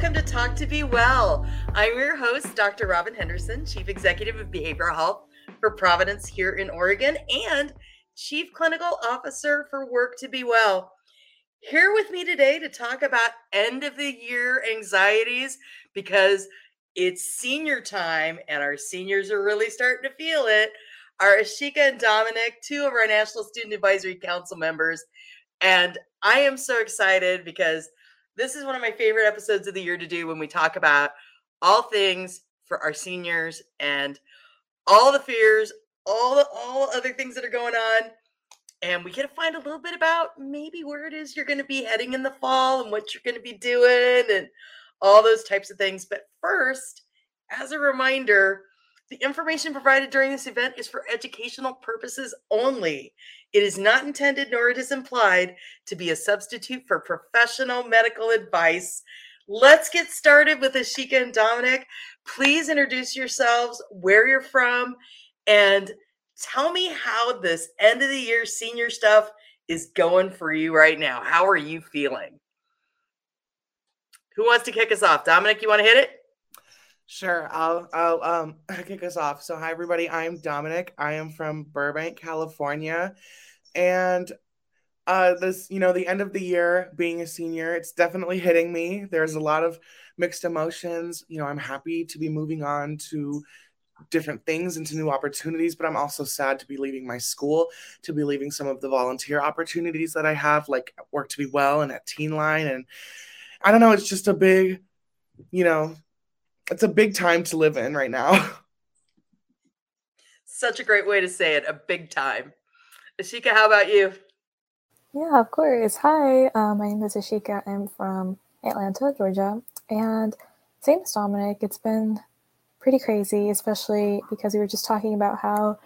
Welcome to Talk to Be Well. I'm your host, Dr. Robin Henderson, Chief Executive of Behavioral Health for Providence here in Oregon and Chief Clinical Officer for Work to Be Well. Here with me today to talk about end of the year anxieties because it's senior time and our seniors are really starting to feel it. Are Ashika and Dominic, two of our National Student Advisory Council members. And I am so excited because this is one of my favorite episodes of the year to do when we talk about all things for our seniors and all the fears, all the all other things that are going on. And we get to find a little bit about maybe where it is you're going to be heading in the fall and what you're going to be doing and all those types of things. But first, as a reminder, the information provided during this event is for educational purposes only. It is not intended nor it is implied to be a substitute for professional medical advice. Let's get started with Ashika and Dominic. Please introduce yourselves, where you're from, and tell me how this end of the year senior stuff is going for you right now. How are you feeling? Who wants to kick us off? Dominic, you want to hit it? Sure, I'll I'll um kick us off. So hi everybody, I'm Dominic. I am from Burbank, California. And uh this, you know, the end of the year being a senior, it's definitely hitting me. There's a lot of mixed emotions. You know, I'm happy to be moving on to different things into new opportunities, but I'm also sad to be leaving my school, to be leaving some of the volunteer opportunities that I have, like work to be well and at Teen Line. And I don't know, it's just a big, you know, it's a big time to live in right now. Such a great way to say it, a big time. Ashika, how about you? Yeah, of course. Hi, uh, my name is Ashika. I'm from Atlanta, Georgia. And same as Dominic, it's been pretty crazy, especially because we were just talking about how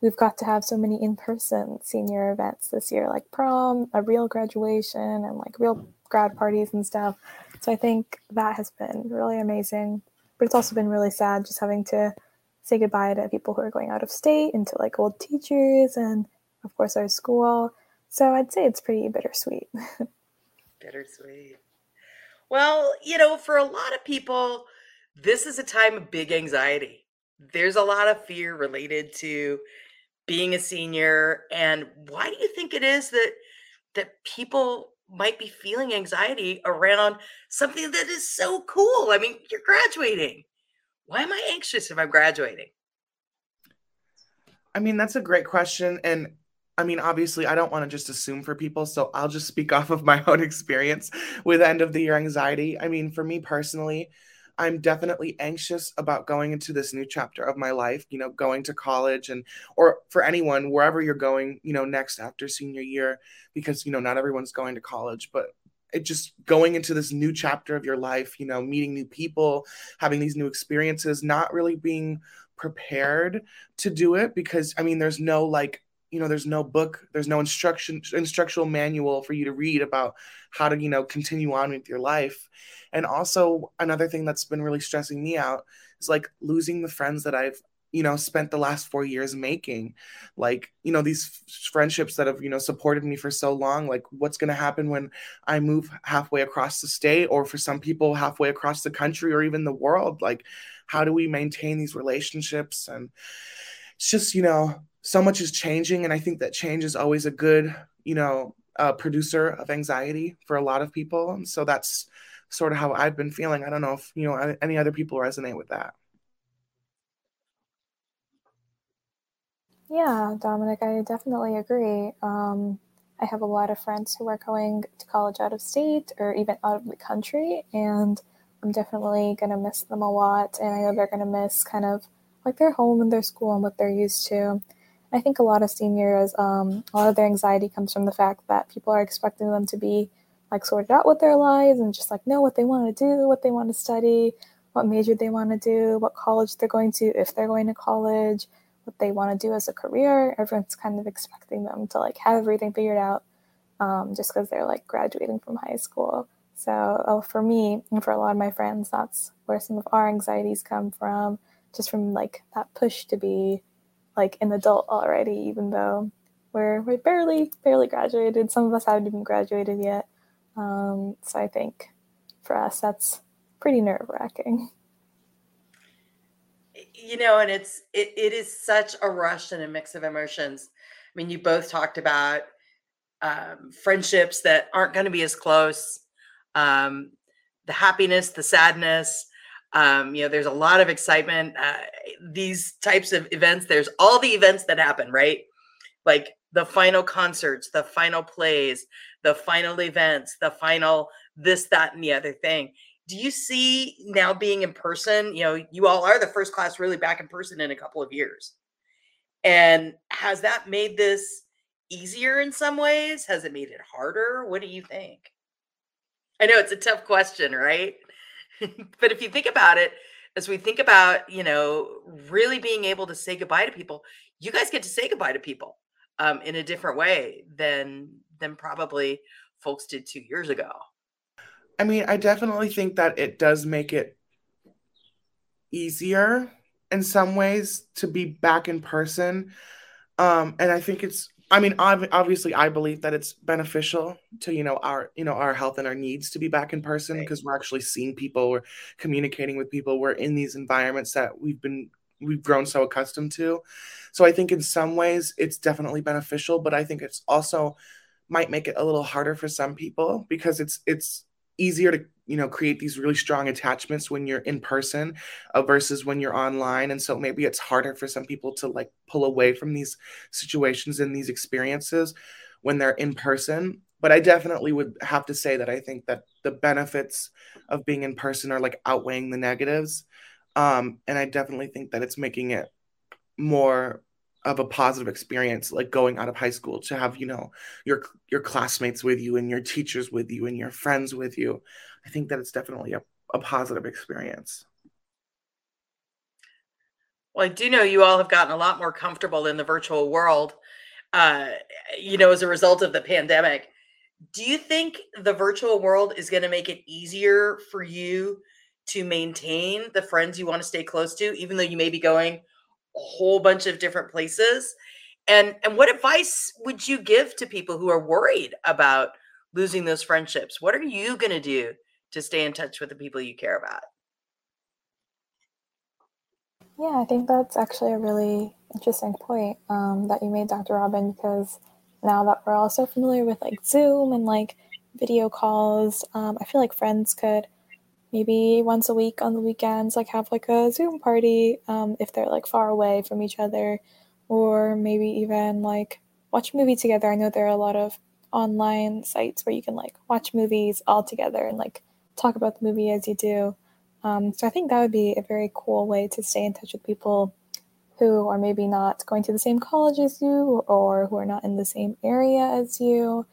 we've got to have so many in person senior events this year, like prom, a real graduation, and like real grad parties and stuff. So I think that has been really amazing but it's also been really sad just having to say goodbye to people who are going out of state and to like old teachers and of course our school. So I'd say it's pretty bittersweet. bittersweet. Well, you know, for a lot of people, this is a time of big anxiety. There's a lot of fear related to being a senior and why do you think it is that that people might be feeling anxiety around something that is so cool. I mean, you're graduating. Why am I anxious if I'm graduating? I mean, that's a great question. And I mean, obviously, I don't want to just assume for people. So I'll just speak off of my own experience with end of the year anxiety. I mean, for me personally, I'm definitely anxious about going into this new chapter of my life, you know, going to college and or for anyone wherever you're going, you know, next after senior year because you know, not everyone's going to college, but it just going into this new chapter of your life, you know, meeting new people, having these new experiences, not really being prepared to do it because I mean, there's no like you know there's no book there's no instruction instructional manual for you to read about how to you know continue on with your life. And also another thing that's been really stressing me out is like losing the friends that i've you know spent the last four years making. Like you know these friendships that have you know supported me for so long like what's going to happen when i move halfway across the state or for some people halfway across the country or even the world? Like how do we maintain these relationships? And it's just you know so much is changing and i think that change is always a good you know uh, producer of anxiety for a lot of people. And so that's sort of how i've been feeling. I don't know if you know any other people resonate with that. Yeah dominic i definitely agree. Um, i have a lot of friends who are going to college out of state or even out of the country and i'm definitely going to miss them a lot. And i know they're going to miss kind of like their home and their school and what they're used to I think a lot of seniors, um, a lot of their anxiety comes from the fact that people are expecting them to be like sorted out with their lives and just like know what they want to do, what they want to study, what major they want to do, what college they're going to, if they're going to college, what they want to do as a career. Everyone's kind of expecting them to like have everything figured out um, just because they're like graduating from high school. So uh, for me and for a lot of my friends, that's where some of our anxieties come from, just from like that push to be like an adult already, even though we're we barely barely graduated. Some of us haven't even graduated yet. Um, so I think for us, that's pretty nerve wracking. You know, and it's it, it is such a rush and a mix of emotions. I mean, you both talked about um, friendships that aren't going to be as close, um, the happiness, the sadness. Um, you know, there's a lot of excitement. Uh, these types of events, there's all the events that happen, right? Like the final concerts, the final plays, the final events, the final this, that, and the other thing. Do you see now being in person? You know, you all are the first class really back in person in a couple of years. And has that made this easier in some ways? Has it made it harder? What do you think? I know it's a tough question, right? but if you think about it, as we think about, you know, really being able to say goodbye to people, you guys get to say goodbye to people um, in a different way than than probably folks did two years ago. I mean, I definitely think that it does make it easier in some ways to be back in person. Um, and I think it's I mean, obviously, I believe that it's beneficial to you know our you know our health and our needs to be back in person because we're actually seeing people, we're communicating with people, we're in these environments that we've been we've grown so accustomed to. So I think in some ways it's definitely beneficial, but I think it's also might make it a little harder for some people because it's it's easier to you know create these really strong attachments when you're in person uh, versus when you're online. And so maybe it's harder for some people to like pull away from these situations and these experiences when they're in person. But i definitely would have to say that i think that the benefits of being in person are like outweighing the negatives. Um, and i definitely think that it's making it more of a positive experience like going out of high school to have you know your your classmates with you and your teachers with you and your friends with you. I think that it's definitely a, a positive experience. Well i do know you all have gotten a lot more comfortable in the virtual world uh, you know as a result of the pandemic. Do you think the virtual world is going to make it easier for you to maintain the friends you want to stay close to even though you may be going a whole bunch of different places and and what advice would you give to people who are worried about losing those friendships? What are you going to do to stay in touch with the people you care about? Yeah i think that's actually a really interesting point um, that you made dr robin because now that we're all so familiar with like zoom and like video calls um, i feel like friends could maybe once a week on the weekends, like have like a Zoom party um, if they're like far away from each other, or maybe even like watch a movie together. I know there are a lot of online sites where you can like watch movies all together and like talk about the movie as you do. Um, so I think that would be a very cool way to stay in touch with people who are maybe not going to the same college as you or who are not in the same area as you.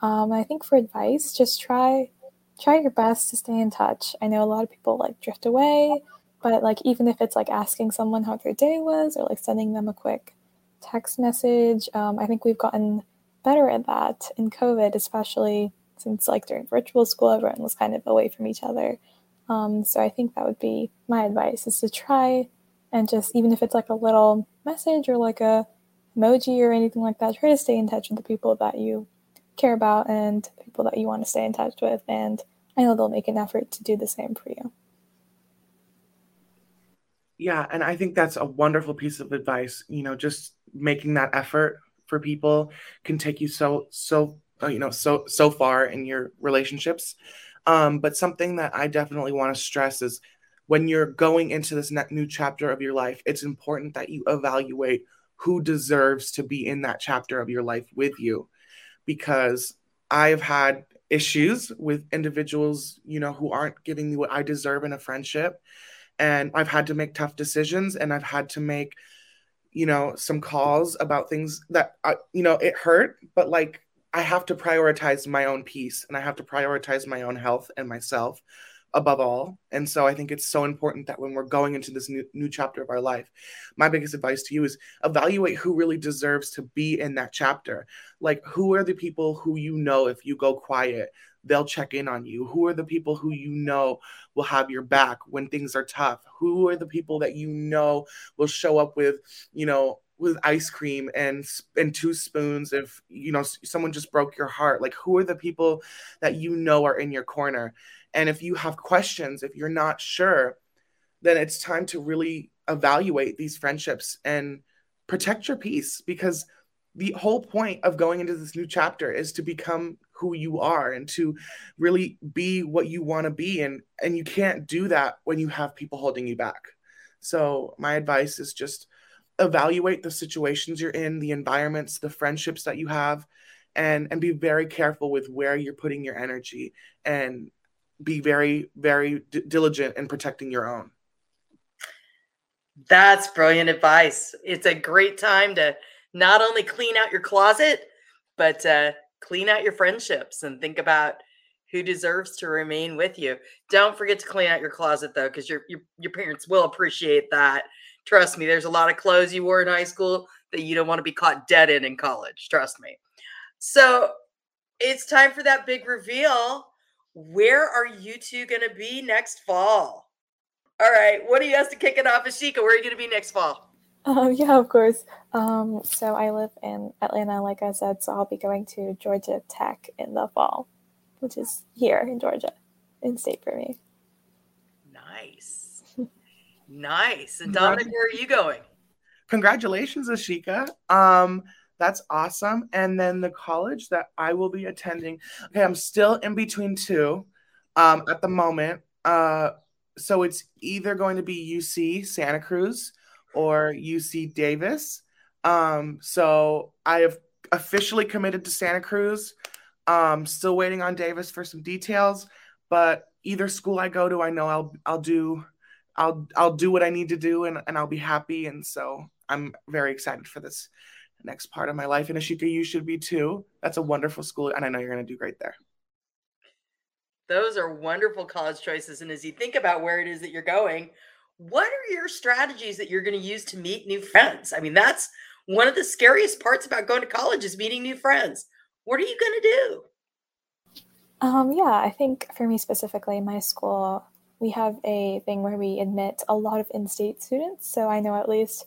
Um, I think for advice, just try try your best to stay in touch. I know a lot of people like drift away, but like even if it's like asking someone how their day was or like sending them a quick text message, um, I think we've gotten better at that in COVID, especially since like during virtual school, everyone was kind of away from each other. Um, so I think that would be my advice is to try and just even if it's like a little message or like a emoji or anything like that, try to stay in touch with the people that you care about and people that you want to stay in touch with. And I know they'll make an effort to do the same for you. Yeah, and I think that's a wonderful piece of advice. You know, just making that effort for people can take you so so uh, you know so so far in your relationships. Um, but something that I definitely want to stress is when you're going into this new chapter of your life, it's important that you evaluate who deserves to be in that chapter of your life with you because I've had issues with individuals, you know, who aren't giving me what I deserve in a friendship. And I've had to make tough decisions and I've had to make, you know, some calls about things that, I, you know, it hurt, but like I have to prioritize my own peace and I have to prioritize my own health and myself above all. And so I think it's so important that when we're going into this new, new chapter of our life, my biggest advice to you is evaluate who really deserves to be in that chapter. Like, who are the people who you know if you go quiet, they'll check in on you? Who are the people who you know will have your back when things are tough? Who are the people that you know will show up with, you know, with ice cream and and two spoons if you know someone just broke your heart like who are the people that you know are in your corner and if you have questions if you're not sure then it's time to really evaluate these friendships and protect your peace. Because the whole point of going into this new chapter is to become who you are and to really be what you want to be. And and you can't do that when you have people holding you back. So my advice is just evaluate the situations you're in the environments the friendships that you have and and be very careful with where you're putting your energy and be very very d- diligent in protecting your own that's brilliant advice it's a great time to not only clean out your closet, but uh, clean out your friendships and think about who deserves to remain with you. Don't forget to clean out your closet though, because your, your your parents will appreciate that. Trust me, there's a lot of clothes you wore in high school that you don't want to be caught dead in in college. Trust me. So it's time for that big reveal. Where are you two going to be next fall? All right, what do you have to kick it off, Ashika? Where are you going to be next fall? Um, yeah, of course. Um, so I live in Atlanta, like I said, so I'll be going to Georgia Tech in the fall, which is here in Georgia, in state for me. Nice. nice. And Dominic, where are you going? Congratulations, Ashika. Um, that's awesome. And then the college that I will be attending. Okay, I'm still in between two um, at the moment. Uh, so it's either going to be UC Santa Cruz or UC Davis. Um, so I have officially committed to Santa Cruz. Um, still waiting on Davis for some details, but either school I go to, I know I'll I'll do I'll I'll do what I need to do and, and I'll be happy. And so I'm very excited for this next part of my life. And Ashika, you should be too. That's a wonderful school, and I know you're gonna do great there. Those are wonderful college choices. And as you think about where it is that you're going, what are your strategies that you're going to use to meet new friends? I mean, that's one of the scariest parts about going to college is meeting new friends. What are you going to do? Um, yeah, I think for me specifically, my school, we have a thing where we admit a lot of in state students. So I know at least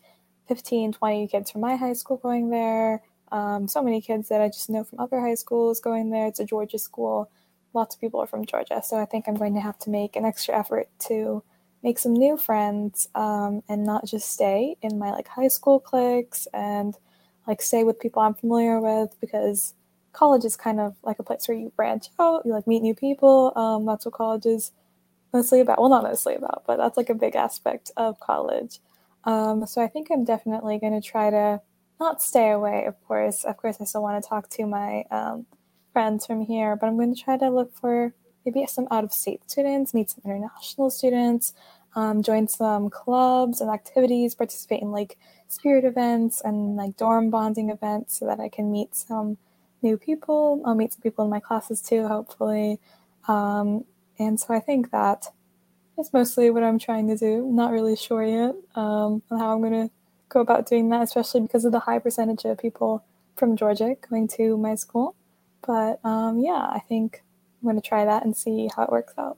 15, 20 kids from my high school going there. Um, so many kids that I just know from other high schools going there. It's a Georgia school. Lots of people are from Georgia. So I think I'm going to have to make an extra effort to make some new friends um, and not just stay in my like high school cliques and like stay with people I'm familiar with because college is kind of like a place where you branch out, you like meet new people. Um, that's what college is mostly about. Well, not mostly about, but that's like a big aspect of college. Um, so I think I'm definitely going to try to not stay away. Of course, of course, I still want to talk to my um, friends from here, but I'm going to try to look for maybe some out of state students, meet some international students, um, join some clubs and activities, participate in like spirit events and like dorm bonding events so that I can meet some new people. I'll meet some people in my classes too, hopefully. Um, and so I think that is mostly what I'm trying to do. I'm not really sure yet um, on how I'm going to go about doing that, especially because of the high percentage of people from Georgia going to my school. But um, yeah, I think I'm going to try that and see how it works out.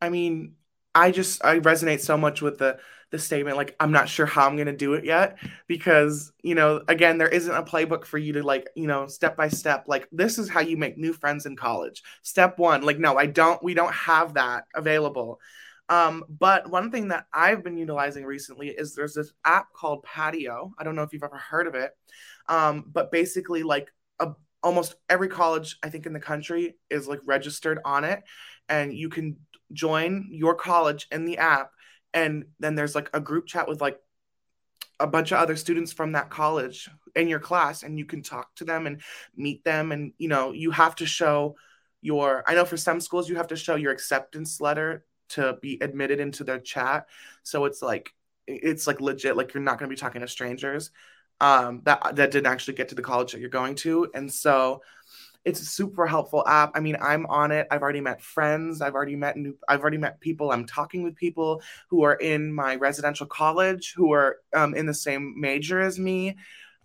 I mean, I just I resonate so much with the the statement like I'm not sure how I'm going to do it yet because, you know, again, there isn't a playbook for you to like, you know, step by step like this is how you make new friends in college. Step 1, like no, I don't we don't have that available. Um, but one thing that I've been utilizing recently is there's this app called Patio. I don't know if you've ever heard of it. Um, but basically like a, almost every college I think in the country is like registered on it and you can join your college in the app and then there's like a group chat with like a bunch of other students from that college in your class and you can talk to them and meet them and you know you have to show your i know for some schools you have to show your acceptance letter to be admitted into their chat. So it's like it's like legit like you're not going to be talking to strangers um that that didn't actually get to the college that you're going to. And so it's a super helpful app. I mean, I'm on it. I've already met friends. I've already met new. I've already met people. I'm talking with people who are in my residential college who are um, in the same major as me.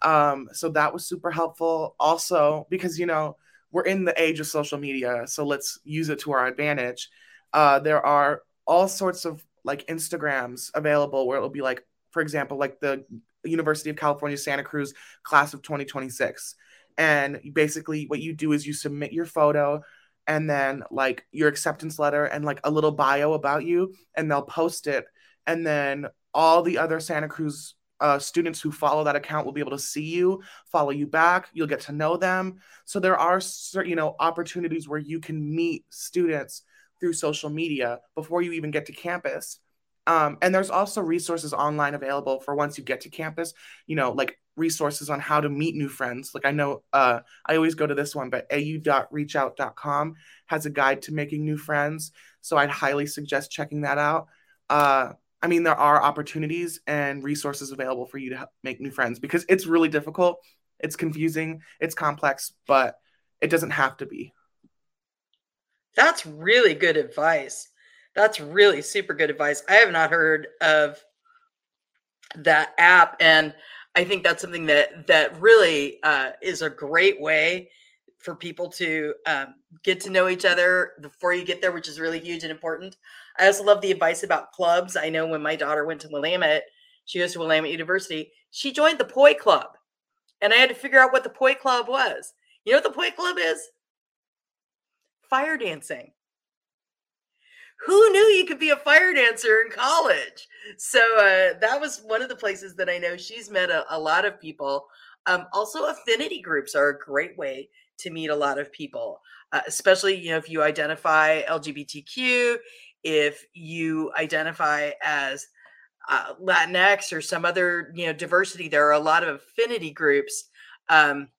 Um, so that was super helpful. Also, because you know we're in the age of social media, so let's use it to our advantage. Uh, there are all sorts of like Instagrams available where it'll be like for example, like the University of California, Santa Cruz class of 2026. And basically, what you do is you submit your photo and then like your acceptance letter and like a little bio about you, and they'll post it. And then all the other Santa Cruz uh, students who follow that account will be able to see you, follow you back. You'll get to know them. So there are certain, you know, opportunities where you can meet students through social media before you even get to campus. Um, and there's also resources online available for once you get to campus, you know, like resources on how to meet new friends. Like I know uh, I always go to this one, but au.reachout.com has a guide to making new friends. So I'd highly suggest checking that out. Uh, I mean, there are opportunities and resources available for you to make new friends because it's really difficult. It's confusing, it's complex, but it doesn't have to be. That's really good advice. That's really super good advice. I have not heard of that app, and I think that's something that that really uh, is a great way for people to um, get to know each other before you get there, which is really huge and important. I also love the advice about clubs. I know when my daughter went to Willamette, she goes to Willamette University. She joined the Poi Club, and I had to figure out what the Poi Club was. You know what the Poi Club is? Fire dancing who knew you could be a fire dancer in college? So uh, that was one of the places that I know she's met a, a lot of people. Um, also, affinity groups are a great way to meet a lot of people, uh, especially you know if you identify LGBTQ, if you identify as uh, Latinx or some other you know diversity. There are a lot of affinity groups, um,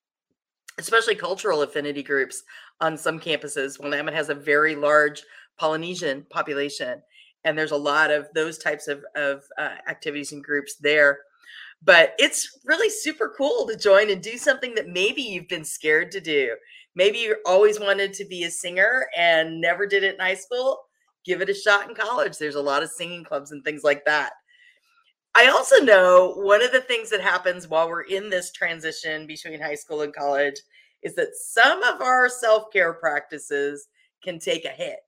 especially cultural affinity groups on some campuses. Willamette has a very large Polynesian population. And there's a lot of those types of, of uh, activities and groups there. But it's really super cool to join and do something that maybe you've been scared to do. Maybe you always wanted to be a singer and never did it in high school. Give it a shot in college. There's a lot of singing clubs and things like that. I also know one of the things that happens while we're in this transition between high school and college is that some of our self care practices can take a hit.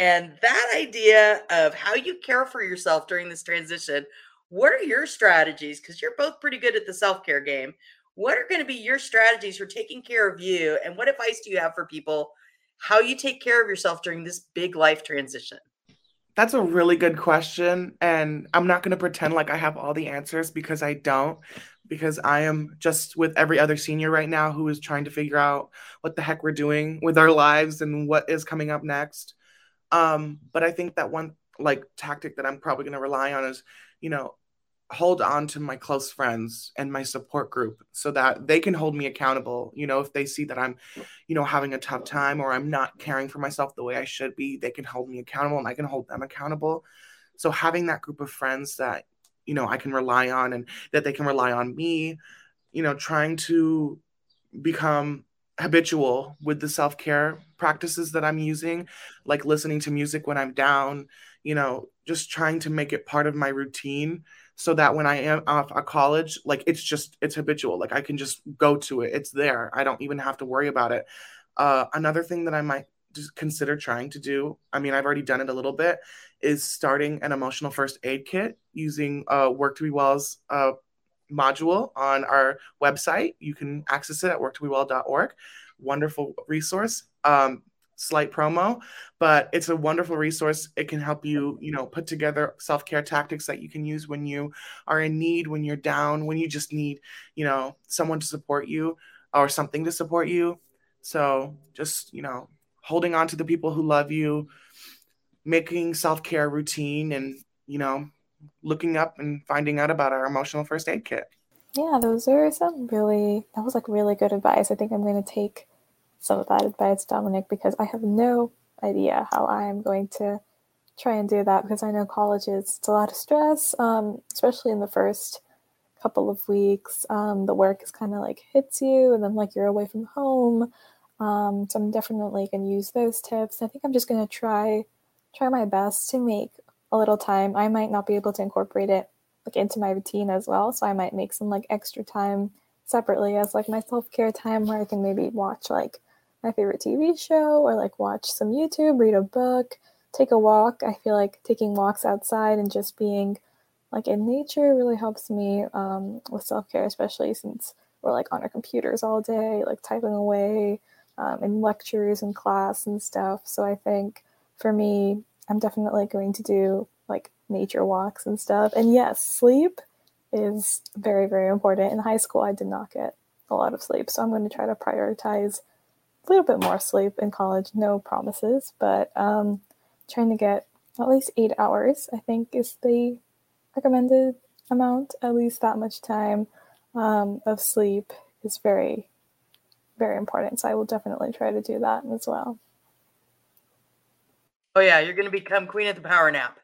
And that idea of how you care for yourself during this transition, what are your strategies? Because you're both pretty good at the self care game. What are going to be your strategies for taking care of you? And what advice do you have for people how you take care of yourself during this big life transition? That's a really good question. And I'm not going to pretend like I have all the answers because I don't, because I am just with every other senior right now who is trying to figure out what the heck we're doing with our lives and what is coming up next. Um, but I think that one like tactic that I'm probably going to rely on is, you know, hold on to my close friends and my support group so that they can hold me accountable. You know, if they see that I'm, you know, having a tough time or I'm not caring for myself the way I should be, they can hold me accountable and I can hold them accountable. So having that group of friends that, you know, I can rely on and that they can rely on me, you know, trying to become habitual with the self care practices that I'm using, like listening to music when I'm down, you know, just trying to make it part of my routine so that when I am off at college, like it's just, it's habitual. Like I can just go to it, it's there. I don't even have to worry about it. Uh, another thing that I might just consider trying to do, I mean, I've already done it a little bit, is starting an emotional first aid kit using uh, Work to Be Well's uh, module on our website. You can access it at worktobewell.org. Wonderful resource. Um, slight promo, but it's a wonderful resource. It can help you, you know, put together self-care tactics that you can use when you are in need, when you're down, when you just need, you know, someone to support you or something to support you. So just, you know, holding on to the people who love you, making self-care routine and, you know, looking up and finding out about our emotional first aid kit. Yeah, those are some really, that was like really good advice. I think I'm going to take some of that advice, Dominic, because I have no idea how I'm going to try and do that because I know college is it's a lot of stress, um, especially in the first couple of weeks. Um, the work is kind of like hits you, and then like you're away from home. Um, so I'm definitely gonna use those tips. I think I'm just gonna try try my best to make a little time. I might not be able to incorporate it like into my routine as well, so I might make some like extra time separately as like my self-care time where I can maybe watch like my favorite TV show or like watch some YouTube, read a book, take a walk. I feel like taking walks outside and just being like in nature really helps me um, with self-care especially since we're like on our computers all day like typing away um, in lectures and class and stuff so i think for me i'm definitely going to do like nature walks and stuff and yes sleep is very very important in high school i did not get a lot of sleep so i'm going to try to prioritize a little bit more sleep in college no promises but um, trying to get at least eight hours i think is the recommended amount, at least that much time um, of sleep is very, very important. So I will definitely try to do that as well. Oh yeah, you're to become queen of the power nap.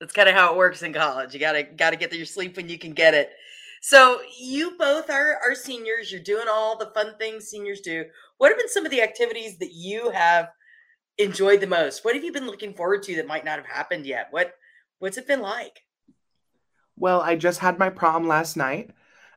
That's kind of how it works in college. You gotta gotta get your sleep when you can get it. So you both are are seniors. You're doing all the fun things seniors do. What have been some of the activities that you have enjoyed the most? What have you been looking forward to that might not have happened yet? What what's it been like? Well, I just had my prom last night,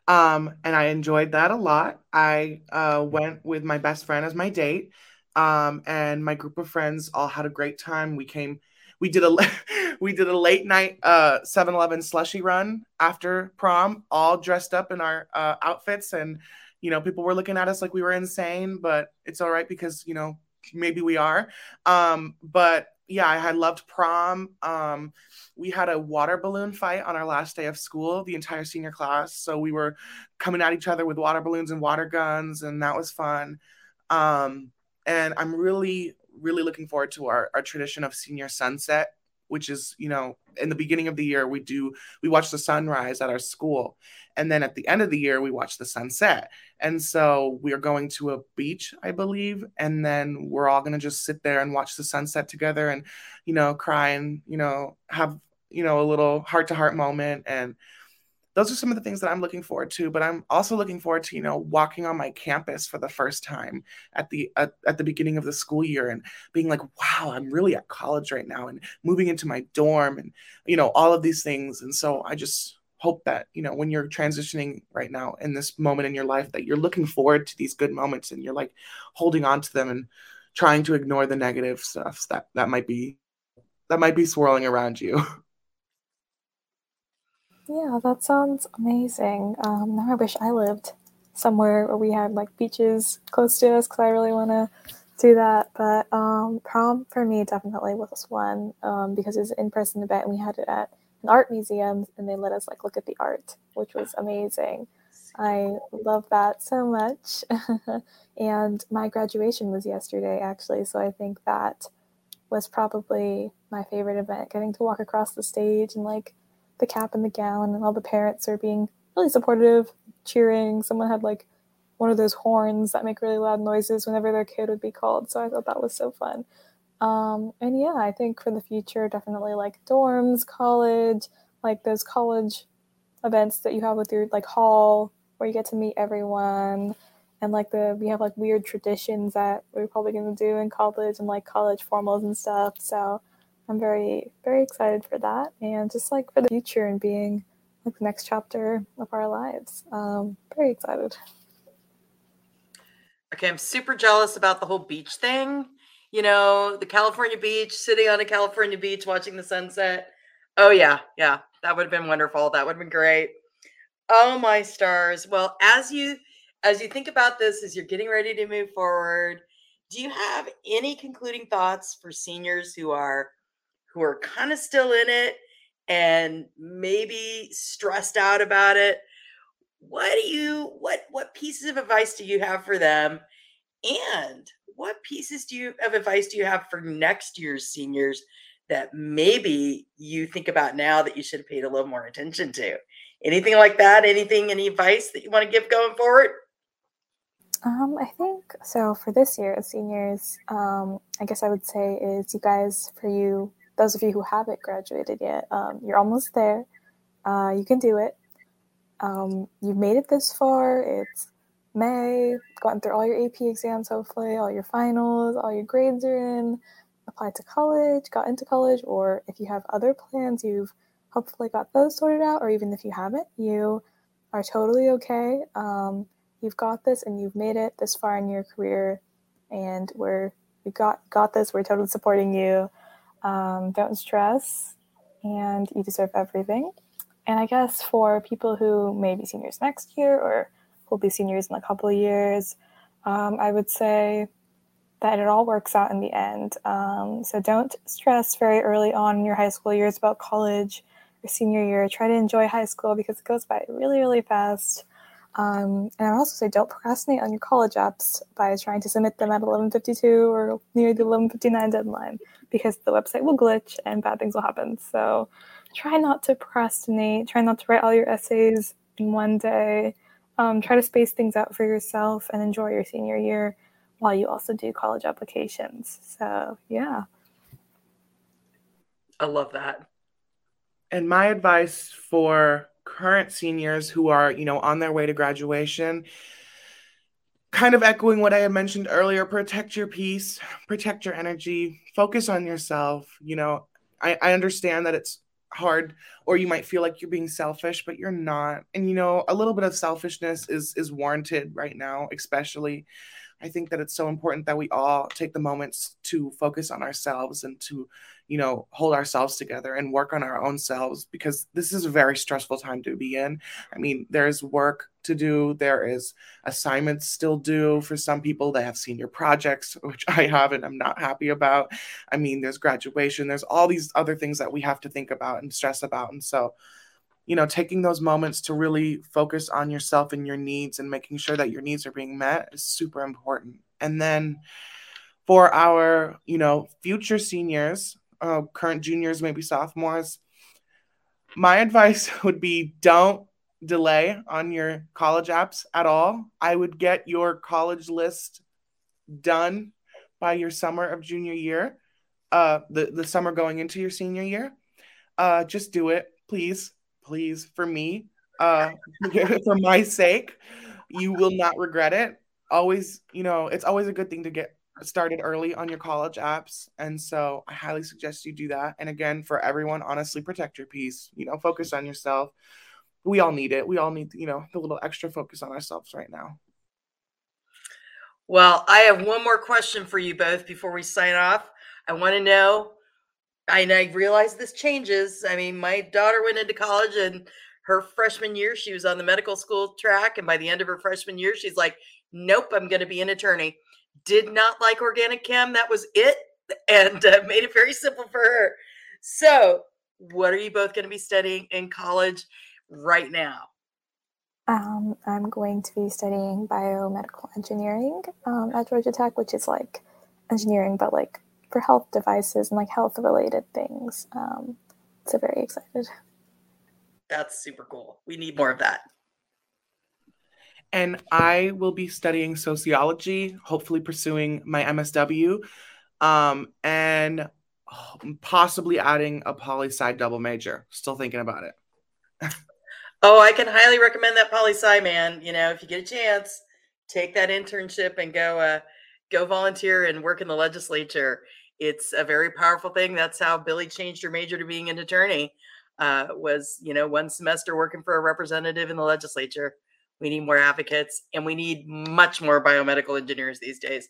um, and I enjoyed that a lot. I uh, went with my best friend as my date, um, and my group of friends all had a great time. We came, we did a we did a late night uh 7-Eleven slushy run after prom, all dressed up in our uh, outfits, and you know people were looking at us like we were insane, but it's all right because you know maybe we are. Um, but yeah, I had loved prom. Um, we had a water balloon fight on our last day of school, the entire senior class. So we were coming at each other with water balloons and water guns, and that was fun. Um, and I'm really, really looking forward to our, our tradition of senior sunset, which is, you know, in the beginning of the year, we do, we watch the sunrise at our school. And then at the end of the year, we watch the sunset. And so we are going to a beach, I believe. And then we're all going to just sit there and watch the sunset together and, you know, cry and, you know, have, you know, a little heart to heart moment. And those are some of the things that I'm looking forward to. But I'm also looking forward to, you know, walking on my campus for the first time at the at, at the beginning of the school year and being like, wow, I'm really at college right now and moving into my dorm and, you know, all of these things. And so I just hope that you know when you're transitioning right now in this moment in your life that you're looking forward to these good moments and you're like holding on to them and trying to ignore the negative stuff that that might be that might be swirling around you yeah that sounds amazing um now i wish i lived somewhere where we had like beaches close to us because i really want to do that but um prom for me definitely was one um because it was an in-person event and we had it at an art museum and they let us like look at the art, which was amazing. I love that so much. and my graduation was yesterday actually, so I think that was probably my favorite event getting to walk across the stage and like the cap and the gown and all the parents are being really supportive, cheering. Someone had like one of those horns that make really loud noises whenever their kid would be called. So I thought that was so fun. Um, and yeah, I think for the future, definitely like dorms, college, like those college events that you have with your like hall where you get to meet everyone and like the we have like weird traditions that we're probably to do in college and like college formals and stuff so i'm very very excited for that and just like for the future and being like the next chapter of our lives um very excited okay i'm super jealous about the whole beach thing you know, the California beach, sitting on a California beach watching the sunset. Oh yeah, yeah, that would have been wonderful. That would have been great. Oh my stars. Well, as you as you think about this as you're getting ready to move forward, do you have any concluding thoughts for seniors who are who are kind of still in it and maybe stressed out about it? What do you what what pieces of advice do you have for them? And what pieces do you of advice do you have for next year's seniors that maybe you think about now that you should have paid a little more attention to? Anything like that? Anything, any advice that you want to give going forward? Um, I think so. For this year, as seniors, um, I guess I would say is you guys, for you, those of you who haven't graduated yet, um, you're almost there. Uh, you can do it. Um, you've made it this far. It's May, gotten through all your AP exams, hopefully, all your finals, all your grades are in, applied to college, got into college, or if you have other plans, you've hopefully got those sorted out, or even if you haven't, you are totally okay. Um, you've got this and you've made it this far in your career, and we're we got got this. We're totally supporting you. Um, don't stress, and you deserve everything. and I guess for people who may be seniors next year or will be seniors in a couple of years, um, I would say that it all works out in the end. Um, so don't stress very early on in your high school years about college or senior year. Try to enjoy high school because it goes by really, really fast. Um, and I would also say don't procrastinate on your college apps by trying to submit them at 11:52 or near the 11:59 deadline because the website will glitch and bad things will happen. So try not to procrastinate. Try not to write all your essays in one day. Um, try to space things out for yourself and enjoy your senior year while you also do college applications. So yeah. I love that. And my advice for current seniors who are, you know, on their way to graduation, kind of echoing what I had mentioned earlier, protect your peace, protect your energy, focus on yourself. You know, I, I understand that it's hard or you might feel like you're being selfish but you're not and you know a little bit of selfishness is is warranted right now especially I think that it's so important that we all take the moments to focus on ourselves and to, you know, hold ourselves together and work on our own selves because this is a very stressful time to be in. I mean, there's work to do, there is assignments still due for some people that have senior projects, which I have and I'm not happy about. I mean, there's graduation, there's all these other things that we have to think about and stress about. And so, you know, taking those moments to really focus on yourself and your needs and making sure that your needs are being met is super important. And then for our, you know, future seniors, uh, current juniors, maybe sophomores, my advice would be don't delay on your college apps at all. I would get your college list done by your summer of junior year, uh, the, the summer going into your senior year. Uh, just do it, please please, for me, uh, for my sake, you will not regret it. Always, you know, it's always a good thing to get started early on your college apps. And so I highly suggest you do that. And again, for everyone, honestly, protect your peace, you know, focus on yourself. We all need it. We all need, you know, the little extra focus on ourselves right now. Well, I have one more question for you both before we sign off. I want to know and I realize this changes. I mean, my daughter went into college and her freshman year, she was on the medical school track. And by the end of her freshman year, she's like, nope, I'm going to be an attorney. Did not like organic chem. That was it. And uh, made it very simple for her. So, what are you both going to be studying in college right now? Um, I'm going to be studying biomedical engineering um, at Georgia Tech, which is like engineering, but like for health devices and like health related things. Um, so very excited. That's super cool. We need more of that. And I will be studying sociology, hopefully pursuing my MSW, um, and possibly adding a poli sci double major. Still thinking about it. oh, I can highly recommend that poli sci, man. You know, if you get a chance, take that internship and go uh, go volunteer and work in the legislature it's a very powerful thing. That's how Billy changed her major to being an attorney. Uh, was you know one semester working for a representative in the legislature. We need more advocates, and we need much more biomedical engineers these days.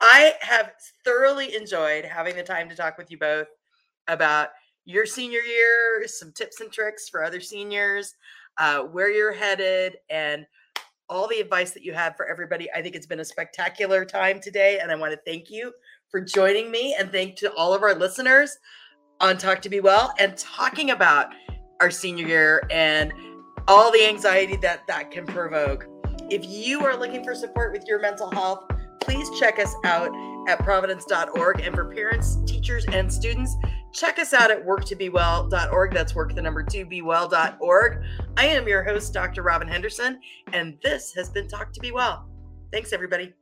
I have thoroughly enjoyed having the time to talk with you both about your senior year, some tips and tricks for other seniors, uh, where you're headed, and all the advice that you have for everybody. I think it's been a spectacular time today, and I want to thank you for joining me and thank to all of our listeners on Talk to Be Well and talking about our senior year and all the anxiety that that can provoke. If you are looking for support with your mental health, please check us out at providence.org. And for parents, teachers, and students, check us out at worktobewell.org. That's work the number two be well.org. I am your host, Dr. Robin Henderson, and this has been Talk to Be Well. Thanks, everybody.